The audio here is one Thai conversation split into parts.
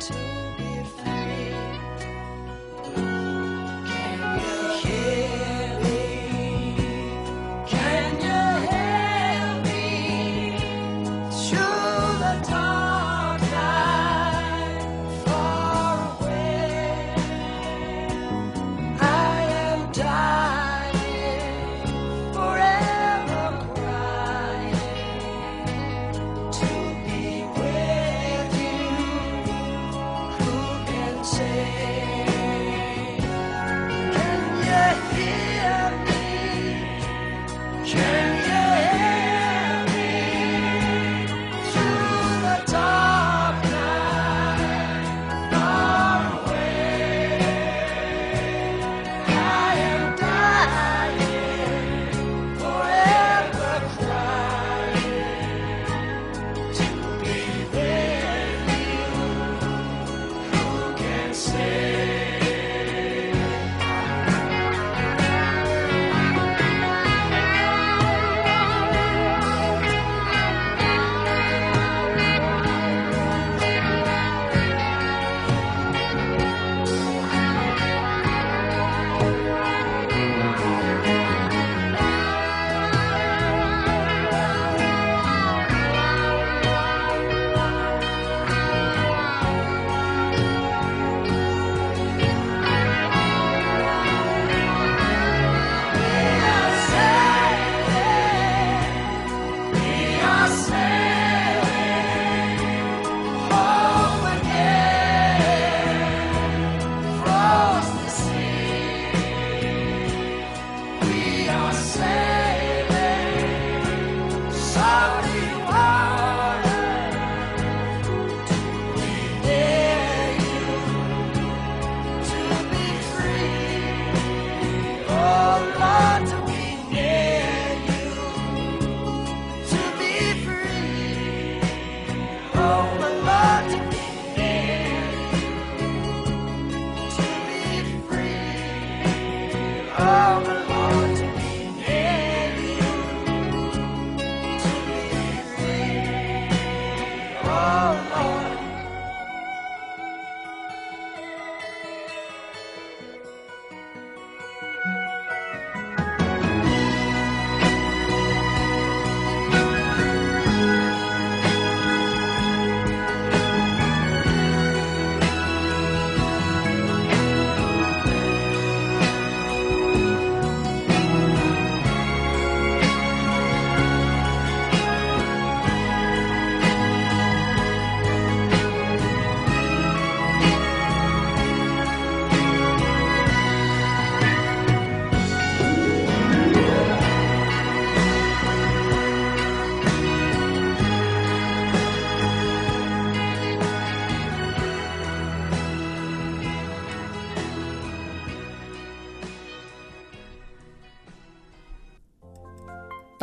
To.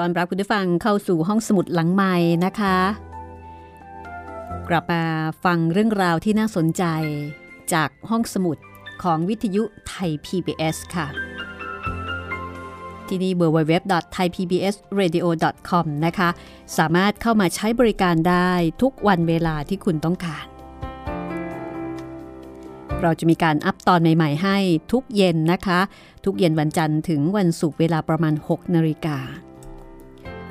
ตอนรับคุณผู้ฟังเข้าสู่ห้องสมุดหลังใหม่นะคะ กลับมาฟังเรื่องราวที่น่าสนใจจากห้องสมุดของวิทยุไทย PBS ค่ะ ที่นี่ www.thaipbsradio.com นะคะ สามารถเข้ามาใช้บริการได้ทุกวันเวลาที่คุณต้องการ เราจะมีการอัปตอนใหม่ ๆ ให้ทุกเย็นนะคะ ทุกเย็นวันจันทร์ถึงวันศุกร์เวลาประมาณ 6 นาฬิกา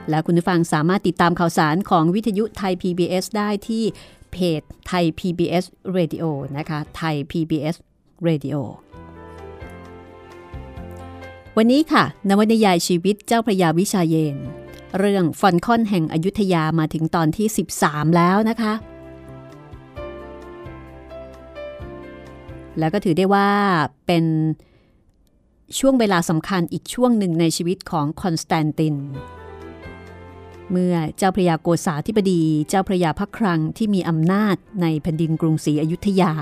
และคุณผู้ฟังสามารถติดตามข่าวสารของวิทยุไทย PBS ได้ที่เพจไทย PBS Radio นะคะไทย PBS Radio วันนี้ค่ะ นวนิยายชีวิตเจ้าพระยาวิชาเยน เรื่องฟอนคอนแห่งอยุธยามาถึงตอนที่ 13 แล้วนะคะ แล้วก็ถือได้ว่าเป็นช่วงเวลาสำคัญอีกช่วงหนึ่งในชีวิตของคอนสแตนติน เมื่อเจ้าพระยาโกษาธิบดี เจ้าพระยาพระครังที่มีอำนาจในแผ่นดินกรุงศรีอยุธยา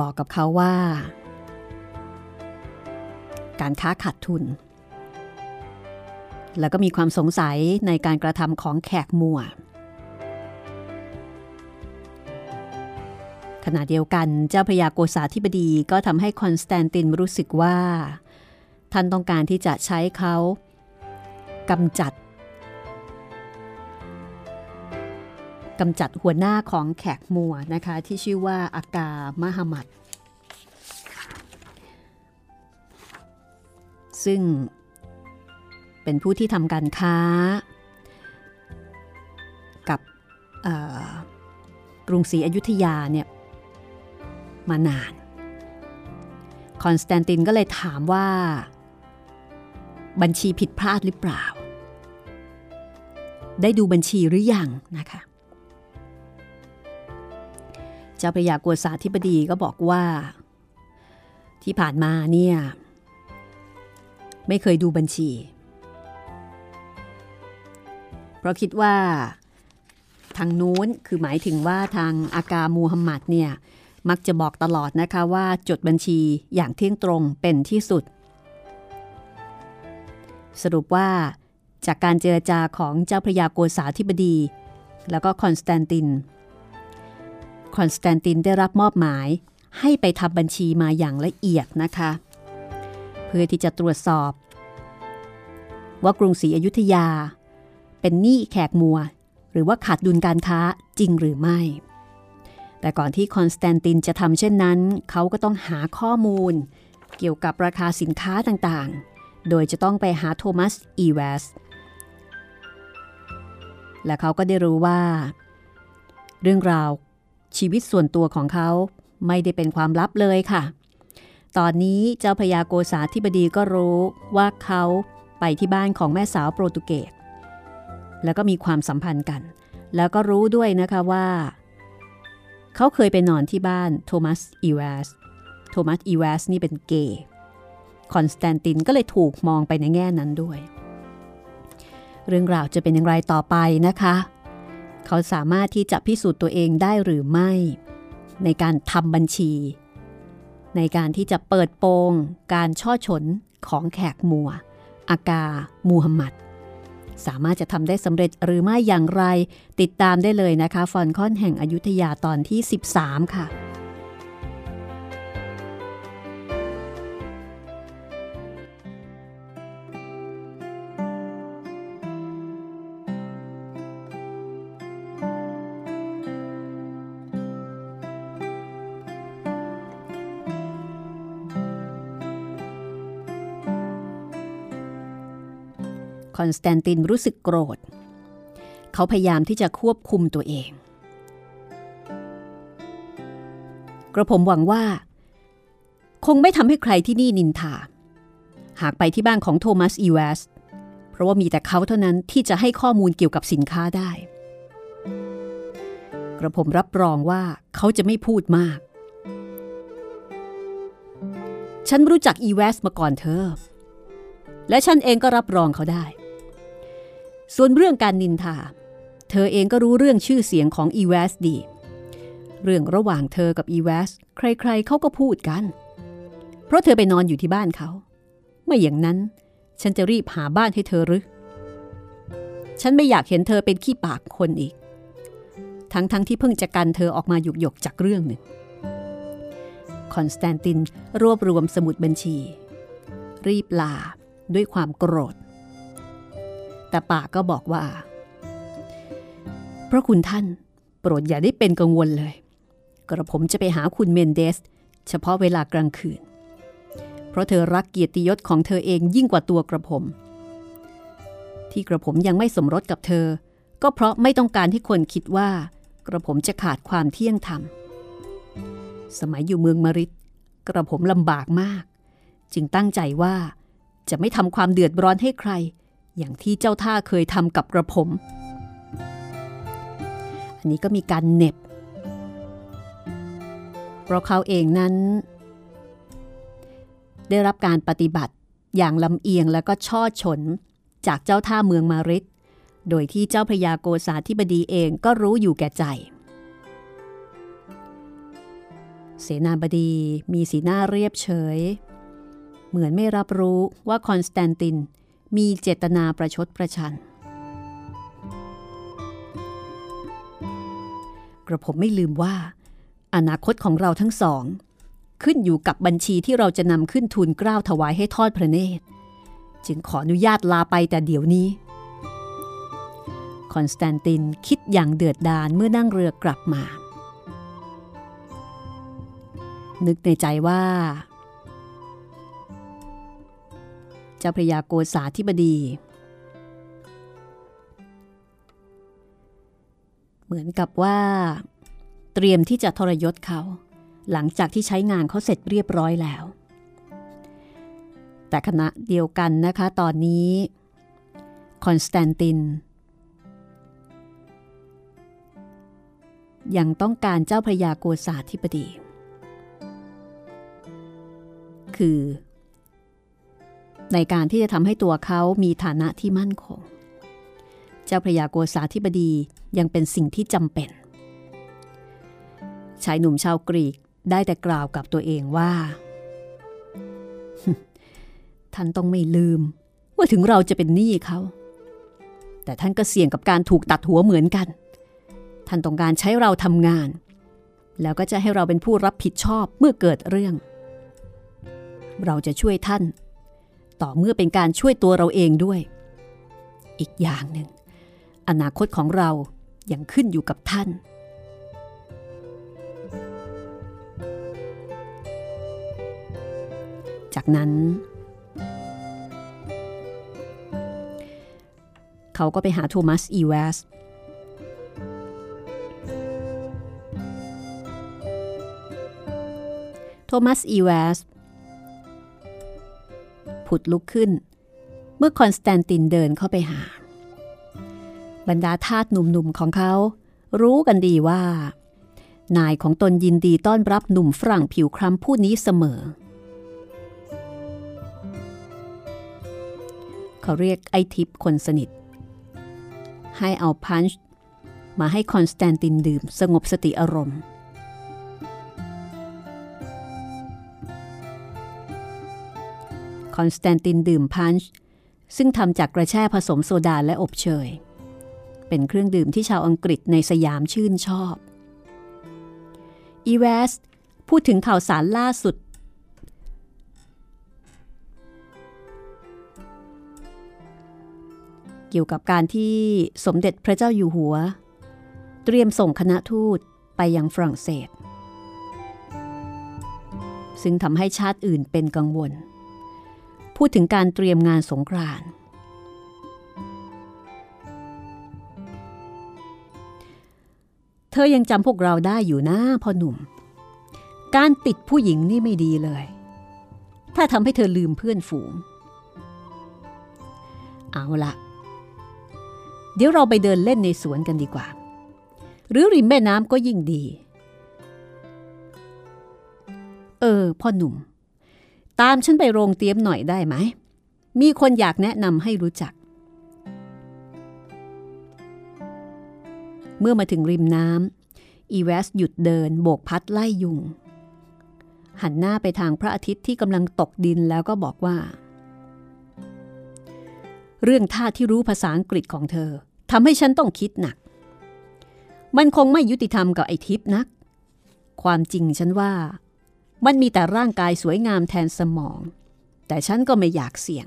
บอกกับเขาว่า การค้าขาดทุน แล้วก็มีความสงสัยในการกระทำของแขกมัวขณะเดียวกันเจ้าพระยาโกษาธิบดีก็ทำให้คอนสแตนตินรู้สึกว่า ท่านต้องการที่จะใช้เขากำจัดกำจัดหัวหน้าของแขกมัวนะคะที่ชื่อว่าอากามหมัด ซึ่งเป็นผู้ที่ทำการค้า กับกรุงศรีอยุธยาเนี่ยมานาน คอนสแตนตินก็เลยถามว่า บัญชีผิดพลาดหรือเปล่า ได้ดูบัญชีหรือยังนะคะ เจ้าพระยากัวสาธิบดีก็บอกว่า ที่ผ่านมาเนี่ยไม่เคยดูบัญชี เพราะคิดว่าทางนู้นคือหมายถึงว่าทางอากามูฮัมหมัดเนี่ยมักจะบอกตลอดนะคะว่าจดบัญชีอย่างเที่ยงตรงเป็นที่สุด สรุปว่าจากการเจรจาของเจ้าพระยาโกษาธิบดี แล้วก็คอนสแตนติน คอนสแตนตินได้รับมอบหมายให้ไปทำบัญชีมาอย่างละเอียดนะคะ เพื่อที่จะตรวจสอบ ว่ากรุงศรีอยุธยา เป็นหนี้แขกมัวร์ หรือว่าขาดดุลการค้าจริงหรือไม่ แต่ก่อนที่คอนสแตนตินจะทำเช่นนั้น เขาก็ต้องหาข้อมูล เกี่ยวกับราคาสินค้าต่างๆ โดยจะต้องไปหาโทมัส อีเวส และเขาก็ได้รู้ว่า เรื่องราวชีวิตส่วนตัวของเขาไม่ได้เป็นความลับเลยค่ะ ตอนนี้เจ้าพระยาโกษาธิบดีก็รู้ว่าเขาไปที่บ้านของแม่สาวโปรตุเกส แล้วก็มีความสัมพันธ์กัน แล้วก็รู้ด้วยนะคะว่า เขาเคยไปนอนที่บ้านโทมัส อีเวส โทมัส อีเวสนี่เป็นเกย์ คอนสแตนตินก็เลยถูกมองไปในแง่นั้นด้วย เรื่องราวจะเป็นอย่างไรต่อไปนะคะ เขาสามารถที่จะพิสูจน์ตัวเองได้หรือไม่ ในการทำบัญชี ในการที่จะเปิดโปงการช่อฉนของแขกมัว อากา มูฮัมหมัดสามารถจะทำได้สำเร็จหรือไม่อย่างไร ติดตามได้เลยนะคะ ฟอนคอนแห่งอยุธยาตอนที่ 13 ค่ะ อนสแตนตินรู้สึกโกรธ เขาพยายามที่จะควบคุมตัวเอง กระผมหวังว่า คงไม่ทำให้ใครที่นี่นินทา หากไปที่บ้านของโทมัสอีเวสเพราะว่ามีแต่เขาเท่านั้นที่จะให้ข้อมูลเกี่ยวกับสินค้าได้ กระผมรับรองว่าเขาจะไม่พูดมาก ฉันรู้จักอีเวสมาก่อนเธอ และฉันเองก็รับรองเขาได้ ส่วนเรื่องการนินทา เธอเองก็รู้เรื่องชื่อเสียงของอีเวสดี เรื่องระหว่างเธอกับอีเวสใครๆเขาก็พูดกัน เพราะเธอไปนอนอยู่ที่บ้านเขา ไม่อย่างนั้น ฉันจะรีบหาบ้านให้เธอหรือ ฉันไม่อยากเห็นเธอเป็นขี้ปากคนอีก ทั้งๆทที่เพิ่งจะกันเธอออกมาหยุกหยกจากเรื่องหนึ่งคคอนสแตนตินรวบรวมสมุดบัญชี รีบลาด้วยความโกรธ แต่ปากก็บอกว่า พระคุณท่าน โปรดอย่าได้เป็นกังวลเลย กระผมจะไปหาคุณเมนเดส เฉพาะเวลากลางคืน เพราะเธอรักเกียรติยศของเธอเองยิ่งกว่าตัวกระผม ที่กระผมยังไม่สมรสกับเธอ ก็เพราะไม่ต้องการให้คนคิดว่า กระผมจะขาดความเที่ยงธรรม สมัยอยู่เมืองมาริดกระผมลำบากมาก จึงตั้งใจว่าจะไม่ทำความเดือดร้อนให้ใคร อย่างที่เจ้าท่าเคยทำกับกระผม อันนี้ก็มีการเน็บ เพราะเขาเองนั้น ได้รับการปฏิบัติอย่างลำเอียงและก็ช่อฉนจากเจ้าท่าเมืองมาริดโดยที่เจ้าพระยาโกษาธิบดีเองก็รู้อยู่แก่ใจ เสนาบดีมีสีหน้าเรียบเฉย เหมือนไม่รับรู้ว่าคอนสแตนติน มีเจตนาประชดประชัน กระผมไม่ลืมว่า อนาคตของเราทั้งสอง ขึ้นอยู่กับบัญชีที่เราจะนำขึ้นทุนกล้าวถวายให้ทอดพระเนตร จึงขออนุญาตลาไปแต่เดี๋ยวนี้ คอนสแตนตินคิดอย่างเดือดดาลเมื่อนั่งเรือกลับมา นึกในใจว่า เจ้าพระยาโกษาธิบดี เหมือนกับว่า เตรียมที่จะทรยศเขา หลังจากที่ใช้งานเขาเสร็จเรียบร้อยแล้ว แต่ขณะเดียวกันนะคะตอนนี้ คอนสแตนติน ยังต้องการเจ้าพระยาโกษาธิบดี คือ ในการที่จะทำให้ตัวเขามีฐานะที่มั่นคง เจ้าพระยาโกษาธิบดียังเป็นสิ่งที่จำเป็น ชายหนุ่มชาวกรีกได้แต่กล่าวกับตัวเองว่า ท่านต้องไม่ลืม ว่าถึงเราจะเป็นหนี้เขา แต่ท่านก็เสี่ยงกับการถูกตัดหัวเหมือนกัน ท่านต้องการใช้เราทำงาน แล้วก็จะให้เราเป็นผู้รับผิดชอบเมื่อเกิดเรื่อง เราจะช่วยท่าน ต่อเมื่อเป็นการช่วยตัวเราเองด้วย อีกอย่างหนึ่ง อนาคตของเรายัางขึ้นอยู่กับท่าน จากนั้น เขาก็ไปหาโทมัสอีแวสโทมัสอีแวส ดลุกขึ้น เมื่อคอนสแตนตินเดินเข้าไปหา บรรดาทาสหนุ่มๆของเขา รู้กันดีว่า นายของตนยินดีต้อนรับหนุ่มฝรั่งผิวคล้ำผู้นี้เสมอ เขาเรียกไอทิปคนสนิท ให้เอาพันช์มาให้คอนสแตนตินดื่มสงบสติอารมณ์ อนสแตนตินดื่มพันช์ซึ่งทำจากกระแช่ผสมโซดาและอบเชย เป็นเครื่องดื่มที่ชาวอังกฤษในสยามชื่นชอบ อีเวสพูดถึงข่าวสารล่าสุด เกี่ยวกับการที่สมเด็จพระเจ้าอยู่หัว เตรียมส่งคณะทูตไปยังฝรั่งเศส ซึ่งทำให้ชาติอื่นเป็นกังวล พูดถึงการเตรียมงานสงกรานต์เธอยังจำพวกเราได้อยู่นะพ่อหนุ่ม การติดผู้หญิงนี่ไม่ดีเลย ถ้าทำให้เธอลืมเพื่อนฝูง เอาละเดี๋ยวเราไปเดินเล่นในสวนกันดีกว่า หรือริมแม่น้ำก็ยิ่งดี เออ พ่อหนุ่ม ตามฉันไปโรงเตรียมหน่อยได้ไหม มีคนอยากแนะนำให้รู้จัก เมื่อมาถึงริมน้ำอีเวสหยุดเดินโบกพัดไล่ยุง หันหน้าไปทางพระอาทิตย์ที่กำลังตกดินแล้วก็บอกว่า เรื่องท่าที่รู้ภาษาอังกฤษของเธอทำให้ฉันต้องคิดหนัก มันคงไม่ยุติธรรมกับไอ้ทิพนัก ความจริงฉันว่า มันมีแต่ร่างกายสวยงามแทนสมอง แต่ฉันก็ไม่อยากเสี่ยง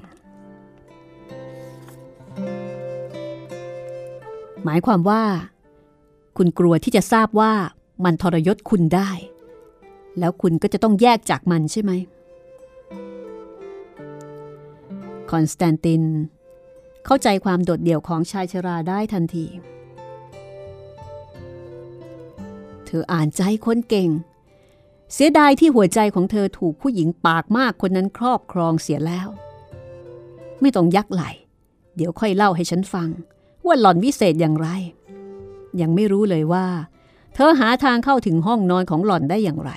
หมายความว่า คุณกลัวที่จะทราบว่ามันทรยศคุณได้ แล้วคุณก็จะต้องแยกจากมันใช่ไหมคอนสแตนติน เข้าใจความโดดเดี่ยวของชายชราได้ทันที เธออ่านใจคนเก่ง เสียดายที่หัวใจของเธอถูกผู้หญิงปากมากคนนั้นครอบครองเสียแล้ว ไม่ต้องยักไหล เดี๋ยวค่อยเล่าให้ฉันฟัง ว่าหล่อนวิเศษอย่างไร ยังไม่รู้เลยว่า เธอหาทางเข้าถึงห้องนอนของหล่อนได้อย่างไร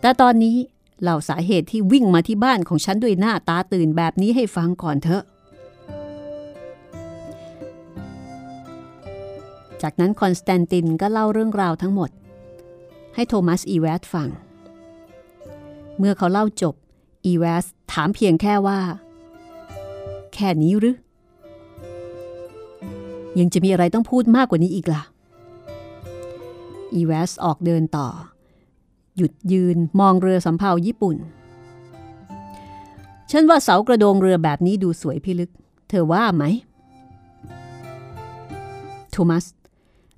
แต่ตอนนี้เล่าสาเหตุที่วิ่งมาที่บ้านของฉันด้วยหน้าตาตื่นแบบนี้ให้ฟังก่อนเถอะ จากนั้นคอนสแตนตินก็เล่าเรื่องราวทั้งหมด ให้โทมัสอีแวสฟัง เมื่อเขาเล่าจบอีแวสถามเพียงแค่ว่า แค่นี้หรือ ยังจะมีอะไรต้องพูดมากกว่านี้อีกล่ะ อีแวสออกเดินต่อ หยุดยืนมองเรือสำเภาญี่ปุ่น ฉันว่าเสากระโดงเรือแบบนี้ดูสวยพิลึก เธอว่าไหมโทมัส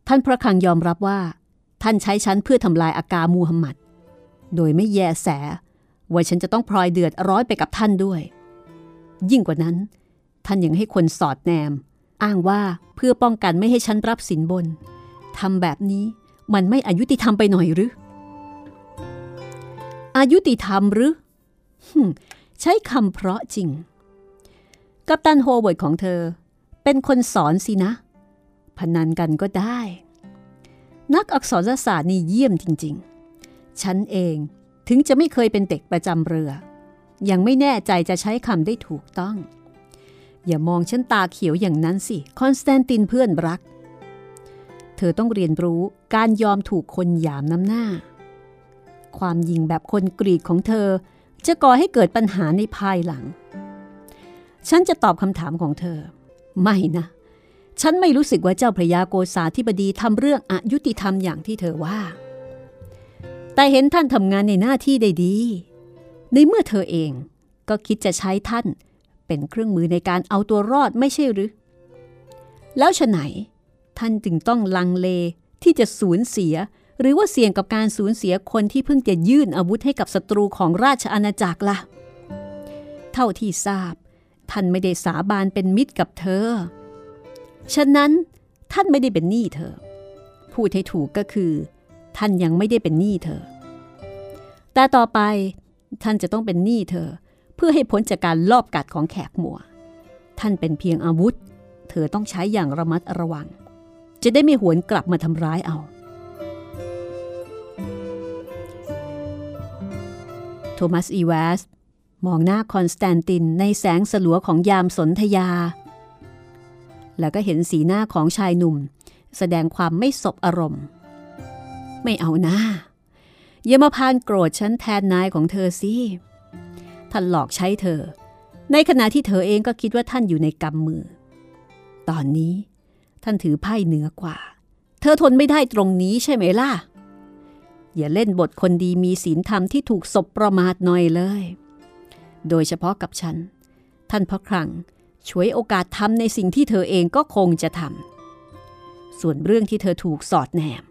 ท่านพระคังยอมรับว่า ท่านใช้ฉันเพื่อทำลายอากามูฮัมหมัด โดยไม่แยแสว่าฉันจะต้องพลอยเดือดร้อยไปกับท่านด้วย ยิ่งกว่านั้น ท่านยังให้คนสอดแนม อ้างว่าเพื่อป้องกันไม่ให้ฉันรับสินบนทำแบบนี้มันไม่อายุติธรรมไปหน่อยหรือ อายุติธรรมหรือ ใช้คำเพราะจริง กัปตันโฮเวิร์ดของเธอ เป็นคนสอนสินะ พนันกันก็ได้ นักอักษรศาสตร์นี่เยี่ยมจริงๆ ฉันเองถึงจะไม่เคยเป็นเด็กประจำเรือ ยังไม่แน่ใจจะใช้คำได้ถูกต้อง อย่ามองฉันตาเขียวอย่างนั้นสิ คอนสแตนตินเพื่อนรัก เธอต้องเรียนรู้การยอมถูกคนหยามน้ำหน้า ความยิงแบบคนกรีกของเธอจะก่อให้เกิดปัญหาในภายหลัง ฉันจะตอบคำถามของเธอ ไม่นะ ฉันไม่รู้สึกว่าเจ้าพระยาโกษาธิบดีทำเรื่องอายุติธรรมอย่างที่เธอว่า แต่เห็นท่านทำงานในหน้าที่ได้ดี ในเมื่อเธอเองก็คิดจะใช้ท่านเป็นเครื่องมือในการเอาตัวรอดไม่ใช่หรือ แล้วฉะไหน ท่านจึงต้องลังเลที่จะสูญเสีย หรือว่าเสี่ยงกับการสูญเสียคนที่เพิ่งจะยื่นอาวุธให้กับศัตรูของราชอาณาจักรละ่ะ เท่าที่ทราบ ท่านไม่ได้สาบานเป็นมิตรกับเธอ ฉะนั้นท่านไม่ได้เป็นหนี้เธอ พูดให้ถูกก็คือ ท่านยังไม่ได้เป็นหนี้เธอ แต่ต่อไปท่านจะต้องเป็นหนี้เธอ เพื่อให้พ้นจากการลอบกัดของแขกมัวร์ ท่านเป็นเพียงอาวุธ เธอต้องใช้อย่างระมัดระวัง จะได้ไม่หวนกลับมาทำร้ายเอาโทมัสอีวสมองหน้าคอนสแตนตินในแสงสลัวของยามสนธยา แล้วก็เห็นสีหน้าของชายหนุ่ม แสดงความไม่สบอารมณ์ ไม่เอาหน้าอย่ามาพานโกรธฉันแทนนายของเธอสิท่านหลอกใช้เธอ ในขณะที่เธอเองก็คิดว่าท่านอยู่ในกำมือ ตอนนี้ท่านถือไพ่เหนือกว่า เธอทนไม่ได้ตรงนี้ใช่ไหมล่ะ อย่าเล่นบทคนดีมีศีลธรรมที่ถูกศบประมาทหน่อยเลย โดยเฉพาะกับฉัน ท่านพระคลัง ฉวยโอกาสทำในสิ่งที่เธอเองก็คงจะทำส่วนเรื่องที่เธอถูกสอดแนม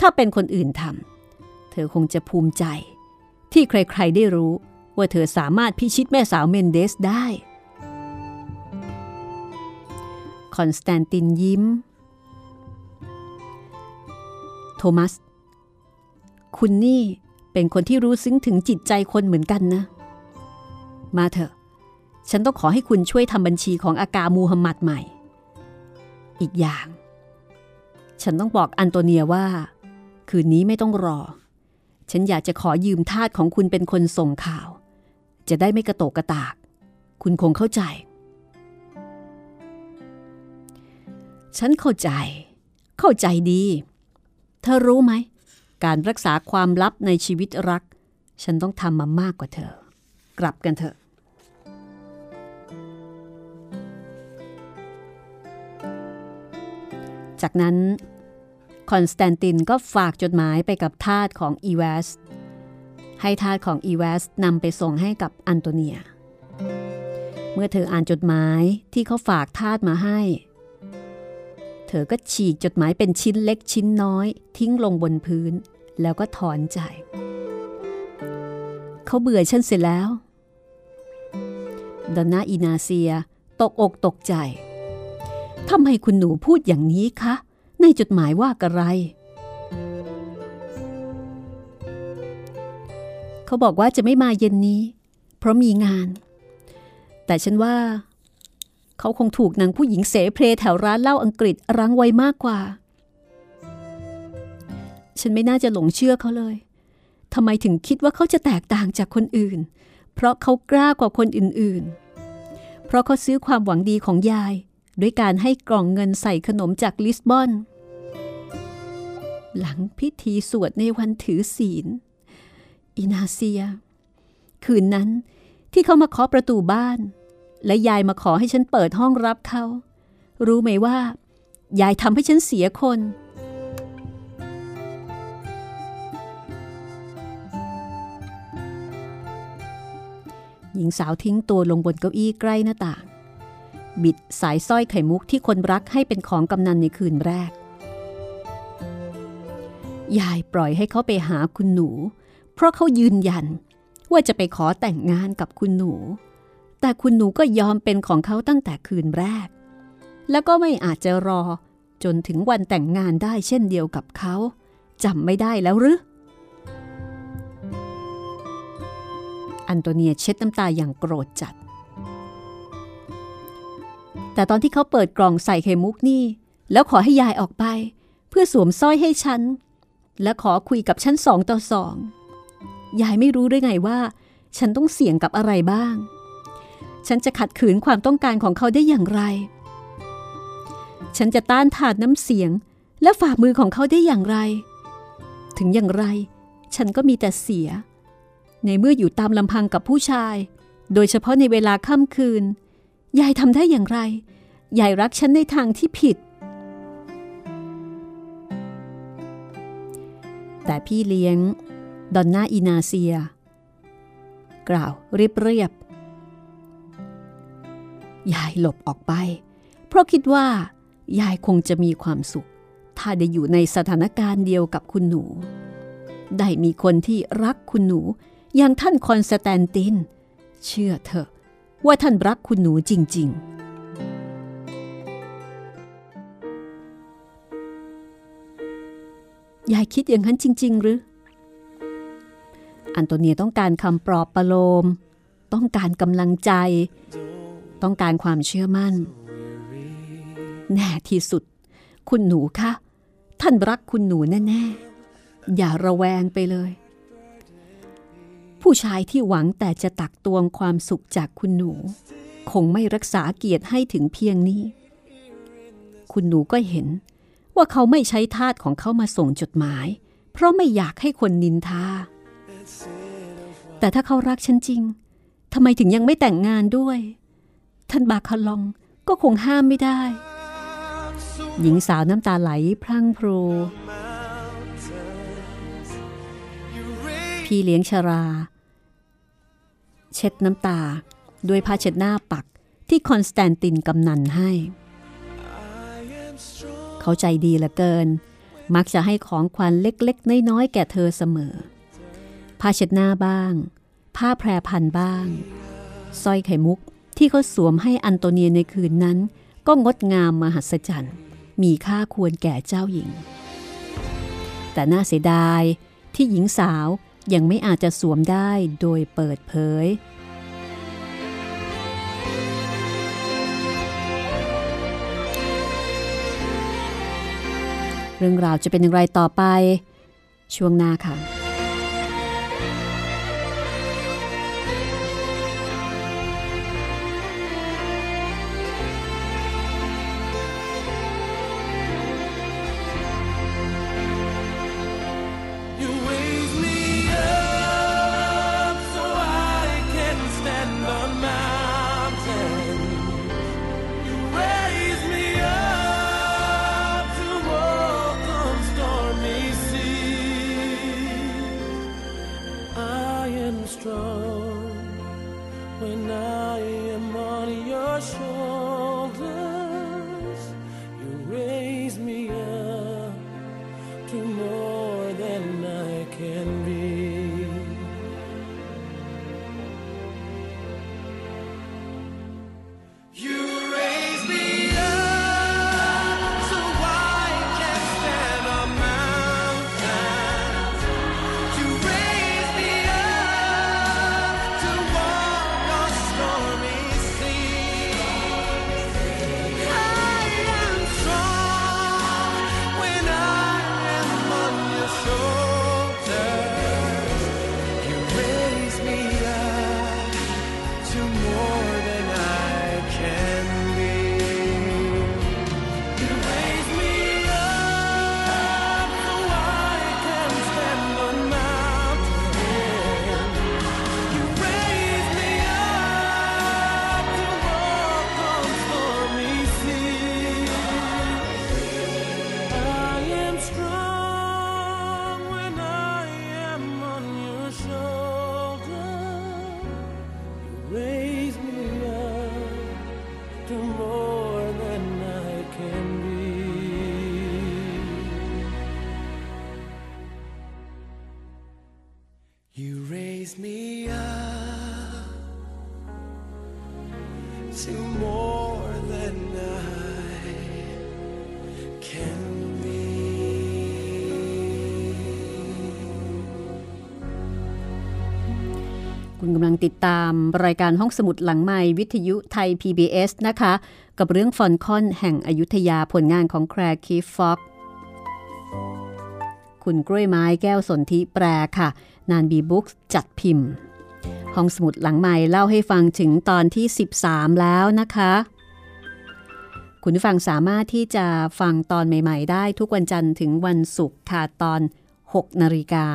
ถ้าเป็นคนอื่นทำเธอคงจะภูมิใจ ที่ใครๆได้รู้ว่าเธอสามารถพิชิตแม่สาวเมนเดสได้คอนสแตนตินยิ้ม โทมัส คุณนี่เป็นคนที่รู้ซึ้งถึงจิตใจคนเหมือนกันนะ มาเถอะ ฉันต้องขอให้คุณช่วยทำบัญชีของอากามูฮัมหมัดใหม่ อีกอย่าง ฉันต้องบอกอันโตเนียว่า คืนนี้ไม่ต้องรอ ฉันอยากจะขอยืมทาสของคุณเป็นคนส่งข่าว จะได้ไม่กระโตกกระตาก คุณคงเข้าใจ ฉันเข้าใจ เข้าใจดี เธอรู้ไหม การรักษาความลับในชีวิตรัก ฉันต้องทำมามากกว่าเธอ กลับกันเถอะ จากนั้นคอนสแตนตินก็ฝากจดหมายไปกับทาสของอีเวส ให้ทาสของอีเวสนำไปส่งให้กับอันโตเนีย เมื่อเธออ่านจดหมายที่เขาฝากทาสมาให้ เธอก็ฉีกจดหมายเป็นชิ้นเล็กชิ้นน้อย ทิ้งลงบนพื้น แล้วก็ถอนใจ เขาเบื่อฉันเสร็จแล้วดอนนาอินาเซีย ตกอกตกใจ ทำไมคุณหนูพูดอย่างนี้คะ ในจดหมายว่ากระไร เขาบอกว่าจะไม่มาเย็นนี้ เพราะมีงาน แต่ฉันว่า เขาคงถูกนางผู้หญิงเสเพลแถวร้านเหล้าอังกฤษรั้งไว้มากกว่า ฉันไม่น่าจะหลงเชื่อเขาเลยทำไมถึงคิดว่าเขาจะแตกต่างจากคนอื่น เพราะเขากล้ากว่าคนอื่นๆ เพราะเขาซื้อความหวังดีของยาย ด้วยการให้กล่องเงินใส่ขนมจากลิสบอน หลังพิธีสวดในวันถือศีล อินาเซีย คืนนั้นที่เขามาเคาะประตูบ้าน และยายมาขอให้ฉันเปิดห้องรับเขา รู้ไหมว่า ยายทำให้ฉันเสียคนหญิงสาวทิ้งตัวลงบนเก้าอี้ใกล้หน้าต่าง บิดสายสร้อยไข่มุกที่คนรักให้เป็นของกำนันในคืนแรก ยายปล่อยให้เขาไปหาคุณหนู เพราะเขายืนยัน ว่าจะไปขอแต่งงานกับคุณหนู แต่คุณหนูก็ยอมเป็นของเขาตั้งแต่คืนแรก แล้วก็ไม่อาจจะรอจนถึงวันแต่งงานได้เช่นเดียวกับเขาจำไม่ได้แล้วหรืออันโตเนียเช็ดน้ำตาอย่างโกรธจัด แต่ตอนที่เขาเปิดกล่องใส่ไขมุกนี่ แล้วขอให้ยายออกไป เพื่อสวมสร้อยให้ฉัน และขอคุยกับฉันสองต่อสอง ยายไม่รู้ด้วยไงว่า ฉันต้องเสี่ยงกับอะไรบ้าง ฉันจะขัดขืนความต้องการของเขาได้อย่างไร ฉันจะต้านทานน้ำเสียง และฝ่ามือของเขาได้อย่างไร ถึงอย่างไร ฉันก็มีแต่เสีย ในเมื่ออยู่ตามลำพังกับผู้ชาย โดยเฉพาะในเวลาค่ำคืน ยายทำได้อย่างไร ยายรักฉันในทางที่ผิด แต่พี่เลี้ยง ดอนนาอินาเซีย กล่าวเรียบเรียบ ยายหลบออกไป เพราะคิดว่า ยายคงจะมีความสุข ถ้าได้อยู่ในสถานการณ์เดียวกับคุณหนู ได้มีคนที่รักคุณหนูอย่างท่านคอนสแตนติน เชื่อเถอะ ว่าท่านรักคุณหนูจริง ๆยายคิดอย่างนั้นจริง ๆ หรือ อันโตเนียต้องการคำปลอบประโลม ต้องการกำลังใจ ต้องการความเชื่อมั่น แน่ที่สุด คุณหนูคะ ท่านรักคุณหนูแน่ ๆ อย่าระแวงไปเลย ผู้ชายที่หวังแต่จะตักตวงความสุขจากคุณหนู คงไม่รักษาเกียรติให้ถึงเพียงนี้ คุณหนูก็เห็น ว่าเขาไม่ใช้ทาสของเขามาส่งจดหมาย เพราะไม่อยากให้คนนินทา แต่ถ้าเขารักฉันจริงทำไมถึงยังไม่แต่งงานด้วย ท่านบาคาลองก็คงห้ามไม่ได้ หญิงสาวน้ำตาไหลพรั่งพรู พี่เลี้ยงชรา เช็ดน้ำตา ด้วยผ้าเช็ดหน้าปักที่คอนสแตนตินกำนันให้ เขาใจดีเหลือเกิน มักจะให้ของขวัญเล็กๆ น้อยๆ แก่เธอเสมอ ผ้าเช็ดหน้าบ้าง ผ้าแพรพันบ้างสร้อยไข่มุกที่เขาสวมให้อันโตเนียในคืนนั้น ก็งดงามมหัศจรรย์ มีค่าควรแก่เจ้าหญิง แต่น่าเสียดายที่หญิงสาว ยังไม่อาจจะสวมได้โดยเปิดเผย เรื่องราวจะเป็นอย่างไรต่อไป ช่วงหน้าค่ะำลังติดตามรายการห้องสมุดหลังไม้วิทยุไทย PBS นะคะ กับเรื่องฟอลคอนแห่งอยุธยาผลงานของแคลร์คีฟ-ฟอกซ์คุณกล้วยไม้แก้วสนธิแปลค่ะ นานมีบุ๊คส์จัดพิมพ์ ห้องสมุดหลังไมค์เล่าให้ฟังถึงตอนที่ 13 แล้วนะคะ คุณผู้ฟังสามารถที่จะฟังตอนใหม่ ๆ ได้ทุกวันจันทร์ถึงวันศุกร์ค่ะตอน 6นาฬิกา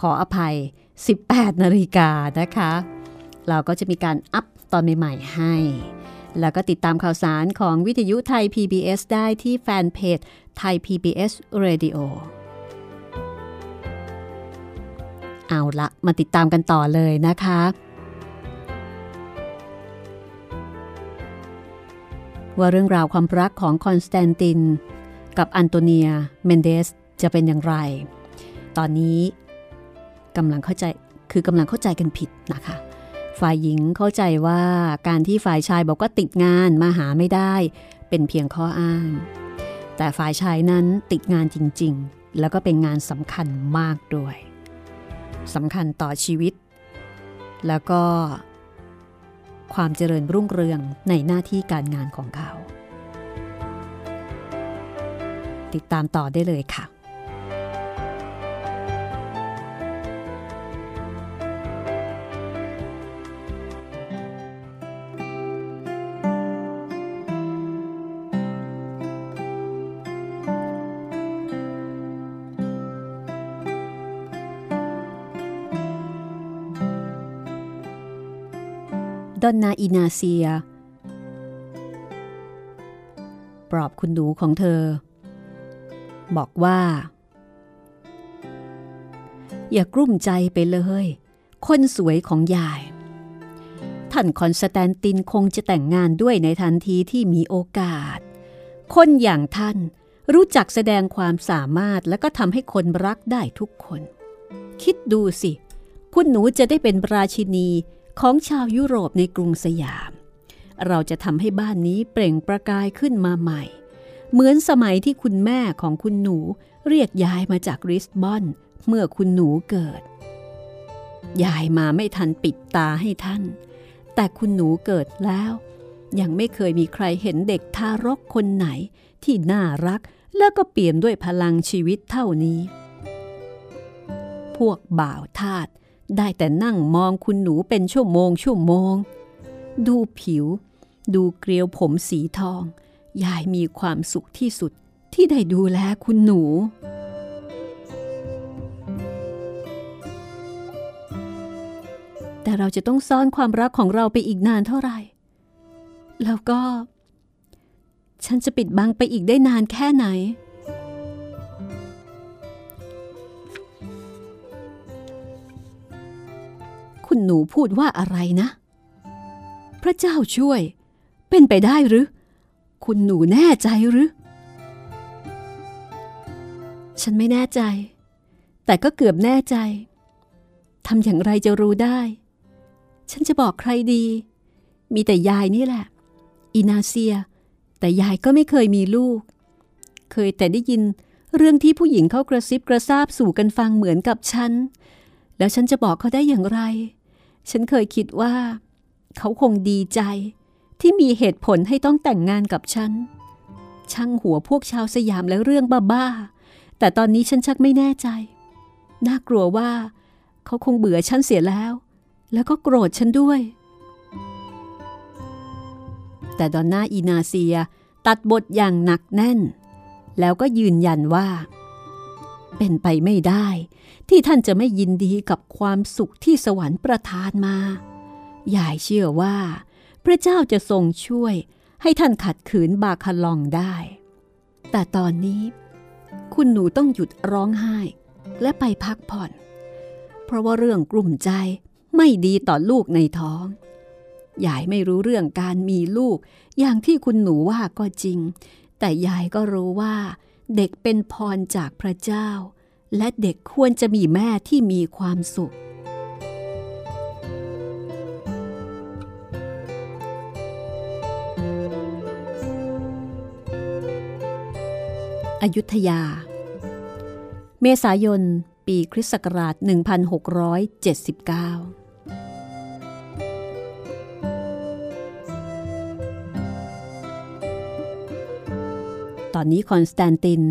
ขออภัย 18 นาฬิกานะคะ เราก็จะมีการ up ตอนใหม่ ๆ ให้ แล้วก็ติดตามข่าวสารของวิทยุไทย PBS ได้ที่ fanpage Thai PBS Radio เอาละมาติดตามกันต่อเลยนะคะว่าเรื่องราวความรักของคอนสแตนติน กับอันโตเนีย เมนเดสจะเป็นอย่างไร ตอนนี้ กำลังเข้าใจคือกำลังเข้าใจกันผิดนะคะ ฝ่ายหญิงเข้าใจว่าการที่ฝ่ายชายบอกว่าติดงานมาหาไม่ได้ เป็นเพียงข้ออ้าง แต่ฝ่ายชายนั้นติดงานจริง ๆ แล้วก็เป็นงานสำคัญมากด้วยสำคัญต่อชีวิต แล้วก็ ความเจริญรุ่งเรืองในหน้าที่การงานของเขา ติดตามต่อได้เลยค่ะ ดอนนาอินาเซีย ปลอบคุณหนูของเธอ บอกว่า อย่ากลุ้มใจไปเลย คนสวยของยาย ท่านคอนสแตนตินคงจะแต่งงานด้วยในทันทีที่มีโอกาส คนอย่างท่านรู้จักแสดงความสามารถและก็ทำให้คนรักได้ทุกคน คิดดูสิ คุณหนูจะได้เป็นราชินี ของชาวยุโรปในกรุงสยาม เราจะทำให้บ้านนี้เปล่งประกายขึ้นมาใหม่ เหมือนสมัยที่คุณแม่ของคุณหนูเรียกยายมาจากริสบอน เมื่อคุณหนูเกิด ยายมาไม่ทันปิดตาให้ท่าน แต่คุณหนูเกิดแล้ว ยังไม่เคยมีใครเห็นเด็กทารกคนไหน ที่น่ารักแล้วก็เปี่ยมด้วยพลังชีวิตเท่านี้ พวกบ่าวทาส ได้แต่นั่งมองคุณหนูเป็นชั่วโมงชั่วโมง ดูผิว ดูเกลียวผมสีทอง ยายมีความสุขที่สุดที่ได้ดูแลคุณหนู แต่เราจะต้องซ่อนความรักของเราไปอีกนานเท่าไหร่ แล้วก็ ฉันจะปิดบังไปอีกได้นานแค่ไหน คุณหนูพูดว่าอะไรนะ พระเจ้าช่วย เป็นไปได้หรือ คุณหนูแน่ใจหรือ ฉันไม่แน่ใจ แต่ก็เกือบแน่ใจทำอย่างไรจะรู้ได้ ฉันจะบอกใครดี มีแต่ยายนี่แหละอีนาเซีย แต่ยายก็ไม่เคยมีลูก เคยแต่ได้ยินเรื่องที่ผู้หญิงเขากระซิบกระซาบสู่กันฟังเหมือนกับฉัน แล้วฉันจะบอกเขาได้อย่างไร ฉันเคยคิดว่า เขาคงดีใจที่มีเหตุผลให้ต้องแต่งงานกับฉัน ช่างหัวพวกชาวสยามและเรื่องบ้าๆ แต่ตอนนี้ฉันชักไม่แน่ใจ น่ากลัวว่า เขาคงเบื่อฉันเสียแล้ว แล้วก็โกรธฉันด้วย แต่ดอนน่าอีนาเซียตัดบทอย่างหนักแน่น แล้วก็ยืนยันว่า เป็นไปไม่ได้ ที่ท่านจะไม่ยินดีกับความสุขที่สวรรค์ประทานมา ยายเชื่อว่า พระเจ้าจะทรงช่วยให้ท่านขัดขืนบาคาลองได้ แต่ตอนนี้ คุณหนูต้องหยุดร้องไห้ และไปพักผ่อน เพราะว่าเรื่องกลุ่มใจไม่ดีต่อลูกในท้อง ยายไม่รู้เรื่องการมีลูก อย่างที่คุณหนูว่าก็จริง แต่ยายก็รู้ว่า เด็กเป็นพรจากพระเจ้า และเด็กควรจะมีแม่ที่มีความสุข อยุธยา เมษายน ปีคริสต์ศักราช 1679ตอนนี้คอนสแตนติน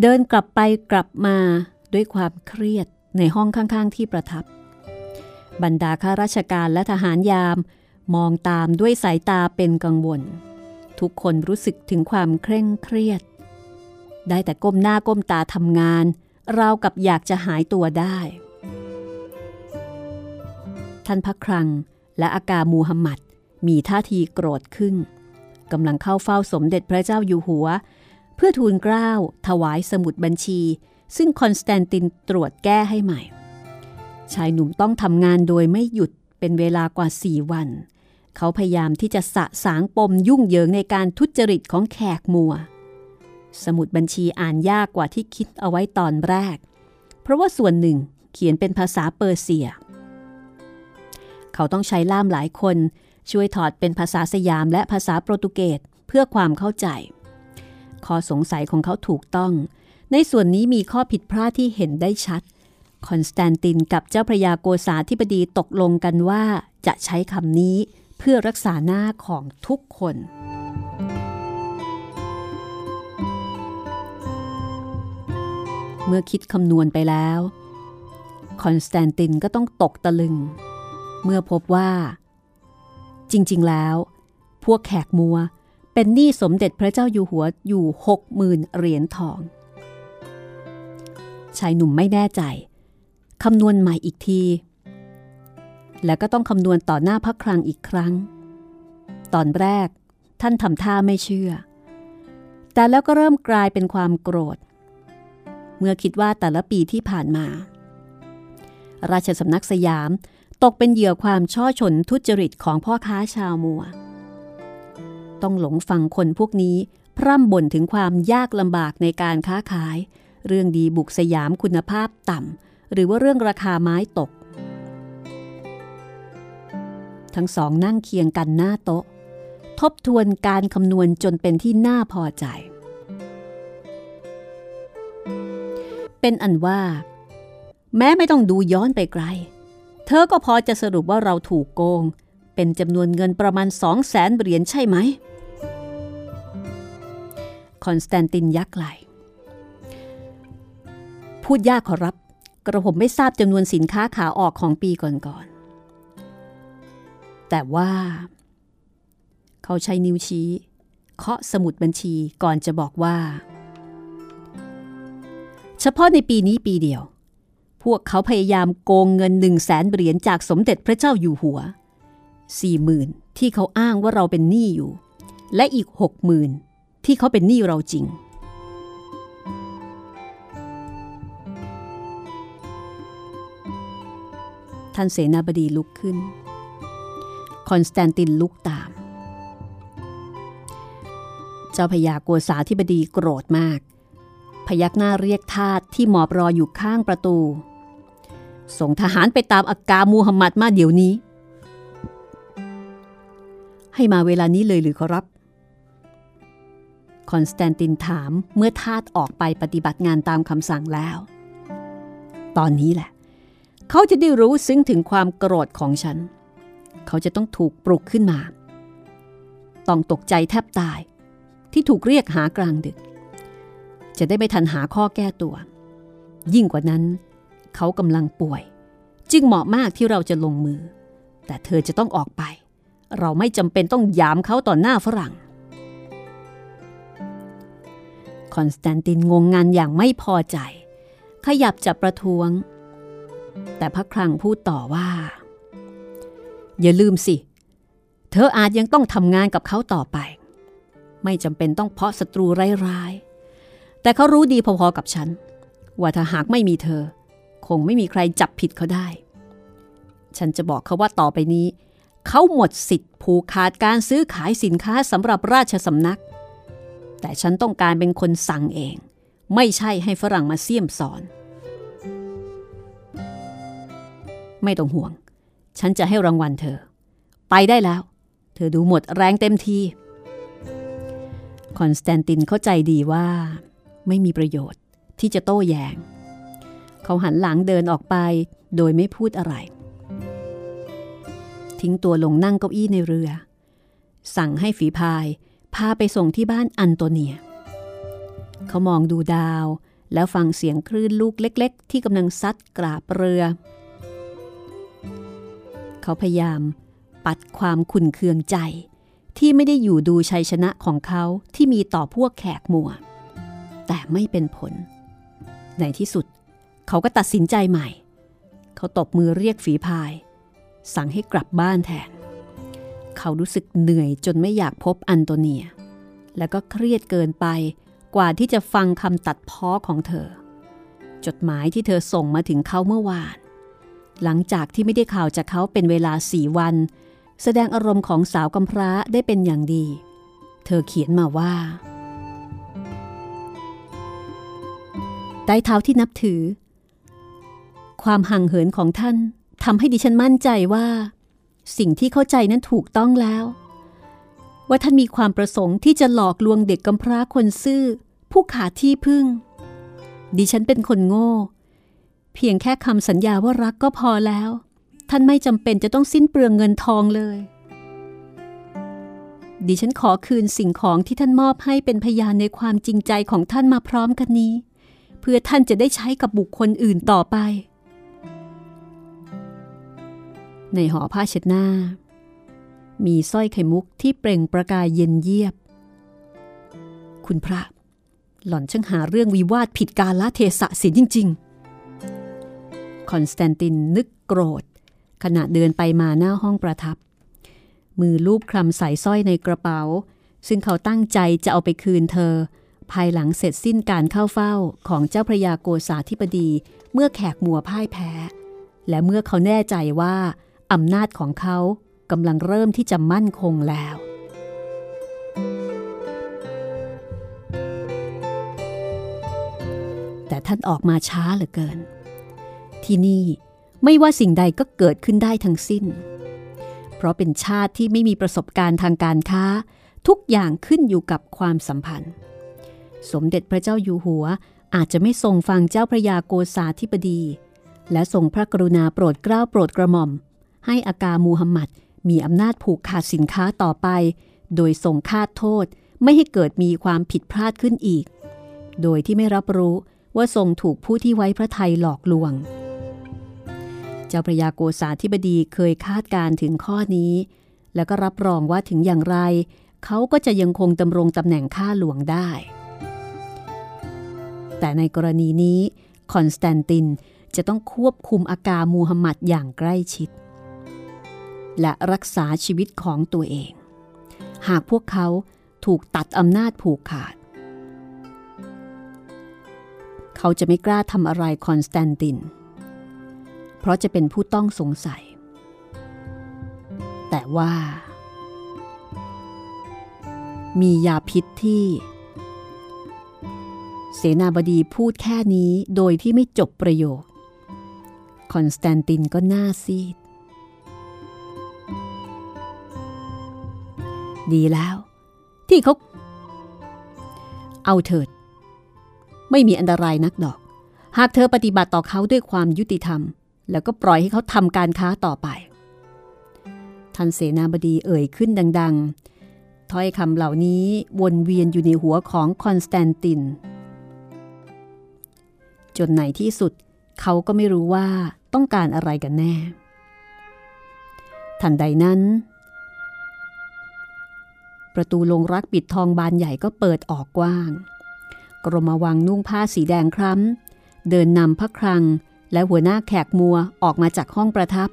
เดินกลับไปกลับมา ด้วยความเครียดในห้องข้างๆที่ประทับ บรรดาข้าราชการและทหารยามมองตามด้วยสายตาเป็นกังวล ทุกคนรู้สึกถึงความเคร่งเครียด ได้แต่ก้มหน้าก้มตาทำงาน ราวกับอยากจะหายตัวได้ ท่านพระครังและอากามูฮัมหมัดมีท่าทีโกรธขึ้นกำลังเข้าเฝ้าสมเด็จพระเจ้าอยู่หัว เพื่อทูลเกล้าถวายสมุดบัญชี ซึ่งคอนสแตนตินตรวจแก้ให้ใหม่ ชายหนุ่มต้องทำงานโดยไม่หยุดเป็นเวลากว่าสี่วัน เขาพยายามที่จะสะสางปมยุ่งเหยิงในการทุจริตของแขกมัว สมุดบัญชีอ่านยากกว่าที่คิดเอาไว้ตอนแรก เพราะว่าส่วนหนึ่งเขียนเป็นภาษาเปอร์เซีย เขาต้องใช้ล่ามหลายคนช่วยถอดเป็นภาษาสยามและภาษาโปรตุเกสเพื่อความเข้าใจ ข้อสงสัยของเขาถูกต้อง ในส่วนนี้มีข้อผิดพลาดที่เห็นได้ชัด คอนสแตนตินกับเจ้าพระยาโกษาธิบดีตกลงกันว่าจะใช้คำนี้เพื่อรักษาหน้าของทุกคน เมื่อคิดคำนวณไปแล้ว คอนสแตนตินก็ต้องตกตะลึง เมื่อพบว่า จริงๆแล้ว พวกแขกมัวร์เป็นหนี้สมเด็จพระเจ้าอยู่หัวอยู่หกหมื่นเหรียญทอง ชายหนุ่มไม่แน่ใจคำนวณใหม่อีกที แล้วก็ต้องคำนวณต่อหน้าพักครังอีกครั้ง ตอนแรกท่านทำท่าไม่เชื่อ แต่แล้วก็เริ่มกลายเป็นความโกรธ เมื่อคิดว่าแต่ละปีที่ผ่านมา ราชสำนักสยามตกเป็นเหยื่อความช่อชนทุจริตของพ่อค้าชาวมัว ต้องหลงฟังคนพวกนี้พร่ำบ่นถึงความยากลำบากในการค้าขาย เรื่องดีบุกสยามคุณภาพต่ำ หรือว่าเรื่องราคาไม้ตก ทั้งสองนั่งเคียงกันหน้าโต๊ะ ทบทวนการคำนวณจนเป็นที่น่าพอใจ เป็นอันว่า แม้ไม่ต้องดูย้อนไปไกล เธอก็พอจะสรุปว่าเราถูกโกง เป็นจำนวนเงินประมาณสองแสนเหรียญใช่ไหมคอนสแตนตินยักไหล พูดยากขอรับ กระผมไม่ทราบจำนวนสินค้าขาออกของปีก่อนๆ แต่ว่า เขาใช้นิ้วชี้เคาะสมุดบัญชีก่อนจะบอกว่า เฉพาะในปีนี้ปีเดียว พวกเขาพยายามโกงเงินหนึ่งแสนเหรียญจากสมเด็จพระเจ้าอยู่หัวสี่หมื่นที่เขาอ้างว่าเราเป็นหนี้อยู่ และอีกหกหมื่นที่เขาเป็นหนี้เราจริง ท่านเสนาบดีลุกขึ้น คอนสแตนตินลุกตาม เจ้าพญาโกษาธิบดีโกรธมาก พยักหน้าเรียกทาสที่หมอบรออยู่ข้างประตู ส่งทหารไปตามอากามูฮัมหมัดมาเดี๋ยวนี้ ให้มาเวลานี้เลยหรือขอรับคอนสแตนตินถามเมื่อทาสออกไปปฏิบัติงานตามคำสั่งแล้ว ตอนนี้แหละ เขาจะได้รู้ซึ้งถึงความโกรธของฉัน เขาจะต้องถูกปลุกขึ้นมา ต้องตกใจแทบตาย ที่ถูกเรียกหากลางดึก จะได้ไม่ทันหาข้อแก้ตัว ยิ่งกว่านั้น เขากำลังป่วย จึงเหมาะมากที่เราจะลงมือ แต่เธอจะต้องออกไป เราไม่จำเป็นต้องยามเขาต่อหน้าฝรั่งคอนสแตนตินงงงานอย่างไม่พอใจ ขยับจะประท้วง แต่พระคลังพูดต่อว่า อย่าลืมสิ เธออาจยังต้องทำงานกับเขาต่อไป ไม่จำเป็นต้องเพาะศัตรูร้ายๆ แต่เขารู้ดีพอๆกับฉัน ว่าถ้าหากไม่มีเธอ คงไม่มีใครจับผิดเขาได้ ฉันจะบอกเขาว่าต่อไปนี้ เขาหมดสิทธิ์ผูกขาดการซื้อขายสินค้าสำหรับราชสำนัก แต่ฉันต้องการเป็นคนสั่งเอง ไม่ใช่ให้ฝรั่งมาเสี่ยมสอน ไม่ต้องห่วง ฉันจะให้รางวัลเธอ ไปได้แล้ว เธอดูหมดแรงเต็มทีคอนสแตนตินเข้าใจดีว่า ไม่มีประโยชน์ที่จะโต้แย้ง เขาหันหลังเดินออกไปโดยไม่พูดอะไร ทิ้งตัวลงนั่งเก้าอี้ในเรือ สั่งให้ฝีพายพาไปส่งที่บ้านอันโตเนีย เขามองดูดาวแล้วฟังเสียงคลื่นลูกเล็ก ๆ ที่กำลังซัดกราบเรือ เขาพยายามปัดความขุนเคืองใจ ที่ไม่ได้อยู่ดูชัยชนะของเขาที่มีต่อพวกแขกมัว แต่ไม่เป็นผล ในที่สุด เขาก็ตัดสินใจใหม่ เขาตบมือเรียกฝีพาย สั่งให้กลับบ้านแทน เขารู้สึกเหนื่อยจนไม่อยากพบอันโตเนีย แล้วก็เครียดเกินไปกว่าที่จะฟังคำตัดพ้อของเธอ จดหมายที่เธอส่งมาถึงเขาเมื่อวาน หลังจากที่ไม่ได้ข่าวจากเขาเป็นเวลาสี่วัน แสดงอารมณ์ของสาวกำพร้าได้เป็นอย่างดี เธอเขียนมาว่าใต้เท้าที่นับถือ ความห่างเหินของท่านทำให้ดิฉันมั่นใจว่า สิ่งที่เข้าใจนั้นถูกต้องแล้ว ว่าท่านมีความประสงค์ที่จะหลอกลวงเด็กกำพร้าคนซื่อ ผู้ขาดที่พึ่ง ดิฉันเป็นคนโง่ เพียงแค่คำสัญญาว่ารักก็พอแล้ว ท่านไม่จำเป็นจะต้องสิ้นเปลืองเงินทองเลย ดิฉันขอคืนสิ่งของที่ท่านมอบให้เป็นพยานในความจริงใจของท่านมาพร้อมกันนี้ เพื่อท่านจะได้ใช้กับบุคคลอื่นต่อไป ในหอผ้าเช็ดหน้า มีสร้อยไข่มุกที่เปล่งประกายเย็นเยียบ คุณพระ หล่อนช่างหาเรื่องวิวาทผิดกาลเทศะเสียจริง ๆ คอนสแตนตินนึกโกรธ ขณะเดินไปมาหน้าห้องประทับ มือลูบคลำใส่สร้อยในกระเป๋า ซึ่งเขาตั้งใจจะเอาไปคืนเธอ ภายหลังเสร็จสิ้นการเข้าเฝ้าของเจ้าพระยาโกษาธิบดีเมื่อแขกมัวพ่ายแพ้ และเมื่อเขาแน่ใจว่าอำนาจของเขากำลังเริ่มที่จะมั่นคงแล้วแต่ท่านออกมาช้าเหลือเกิน ที่นี่ ไม่ว่าสิ่งใดก็เกิดขึ้นได้ทั้งสิ้น เพราะเป็นชาติที่ไม่มีประสบการณ์ทางการค้า ทุกอย่างขึ้นอยู่กับความสัมพันธ์ สมเด็จพระเจ้าอยู่หัวอาจจะไม่ทรงฟังเจ้าพระยาโกษาธิบดี และทรงพระกรุณาโปรดเกล้าโปรดกระหม่อม ให้อากามูฮัมหมัดมีอำนาจผูกขาดสินค้าต่อไป โดยทรงคาดโทษไม่ให้เกิดมีความผิดพลาดขึ้นอีก โดยที่ไม่รับรู้ว่าทรงถูกผู้ที่ไว้พระทัยหลอกลวง จ้าพระยาโกษาธิบดีเคยคาดการถึงข้อนี้ แล้วก็รับรองว่าถึงอย่างไร เขาก็จะยังคงดำรงตำแหน่งข้าหลวงได้ แต่ในกรณีนี้คอนสแตนตินจะต้องควบคุมอากามูฮัมหมัดอย่างใกล้ชิด และรักษาชีวิตของตัวเอง หากพวกเขาถูกตัดอำนาจผูกขาด เขาจะไม่กล้าทำอะไรคอนสแตนติน เพราะจะเป็นผู้ต้องสงสัย แต่ว่า มียาพิษที่ เสนาบดีพูดแค่นี้โดยที่ไม่จบประโยค คอนสแตนตินก็หน้าซีด ดีแล้ว ที่เขาเอาเถิด ไม่มีอันตรายนักดอก หากเธอปฏิบัติต่อเขาด้วยความยุติธรรม แล้วก็ปล่อยให้เขาทำการค้าต่อไป ท่านเสนาบดีเอ่ยขึ้นดัง ๆ ถ้อยคำเหล่านี้วนเวียนอยู่ในหัวของคอนสแตนติน จนในที่สุดเขาก็ไม่รู้ว่าต้องการอะไรกันแน่ ทันใดนั้น ประตูลงรักปิดทองบานใหญ่ก็เปิดออกกว้าง กรมวังนุ่งผ้าสีแดงคล้ำเดินนำพระครัง และหัวหน้าแขกมัวออกมาจากห้องประทับ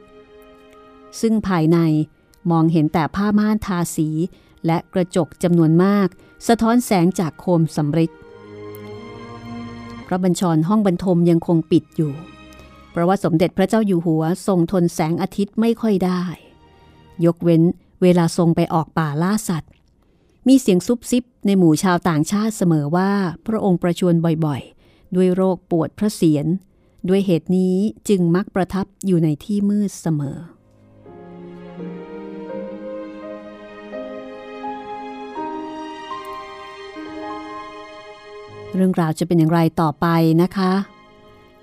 ซึ่งภายในมองเห็นแต่ผ้าม่านทาสี และกระจกจำนวนมาก สะท้อนแสงจากโคมสำริดพระบัญชรห้องบรรทมยังคงปิดอยู่ เพราะว่าสมเด็จพระเจ้าอยู่หัวทรงทนแสงอาทิตย์ไม่ค่อยได้ ยกเว้นเวลาทรงไปออกป่าล่าสัตว์ มีเสียงซุบซิบในหมู่ชาวต่างชาติเสมอว่าพระองค์ประชวรบ่อยๆ ด้วยโรคปวดพระเศียร ด้วยเหตุนี้จึงมักประทับอยู่ในที่มืดเสมอ เรื่องราวจะเป็นอย่างไรต่อไปนะคะ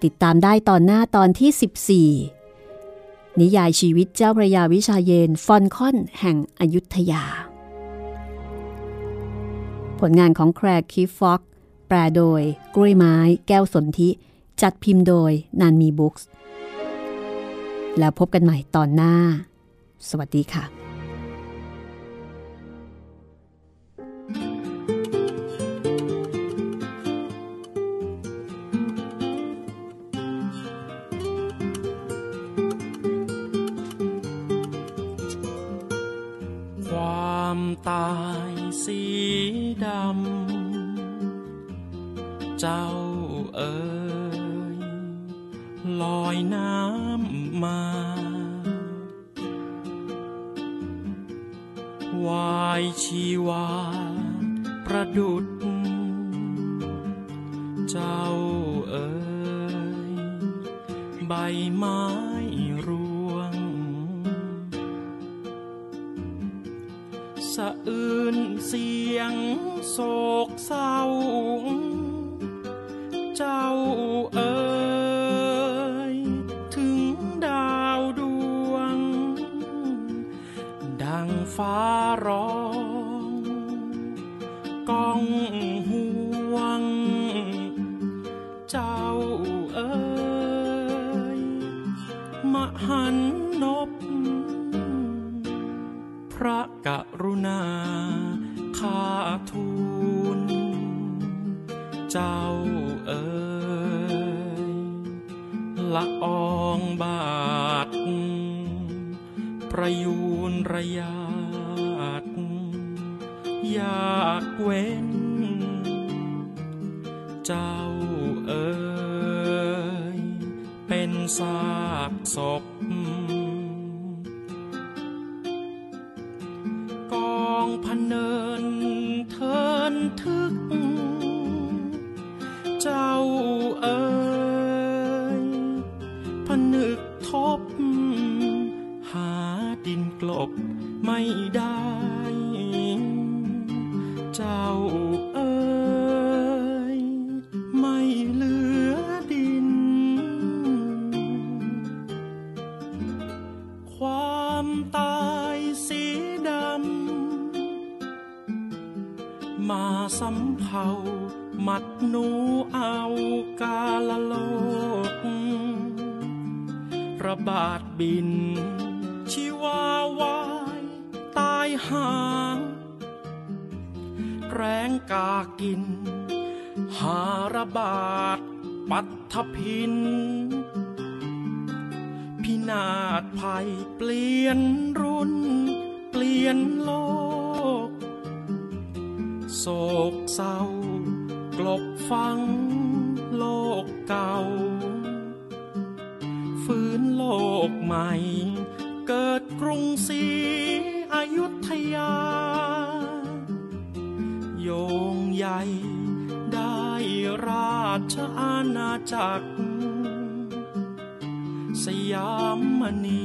ติดตามได้ตอนหน้าตอนที่ 14 นิยายชีวิตเจ้าพระยาวิชาเยน ฟอนคอนแห่งอยุธยา ผลงานของแครกคิฟฟ็อกแปลโดยกล้วยไม้ แก้วสนธิ จัดพิมพ์โดยนานมีบุ๊กส์แล้วพบกันใหม่ตอนหน้า สวัสดีค่ะความตายสีดำ เจ้าเอ๋ ลอยน้ำมา วายชีวา ประดุด เจ้าเอ๋ยใบไม้ร่วง สะอื้นเสียงโศกเศร้า เจ้าเอ๋ย ฟ้าร้องก้องห่วง เจ้าเอ๋ยมหันนบ พระกรุณาข้าทูลเจ้าเอ๋ยละอองบาทประยูนระยาา มาสำเภามัดหนูเอากาลโลก ระบาดบิน ชีวาวายตายหา แรงกากิน หาระบาดปัทพิน พินาศภัยเปลี่ยนรุ่น เปลี่ยนโลก กเศร้ากลบฟังโลกเก่า ฟื้นโลกใหม่ เกิดกรุงศรีอยุธยา โยงใหญ่ได้ราชอาณาจักร สยามมณี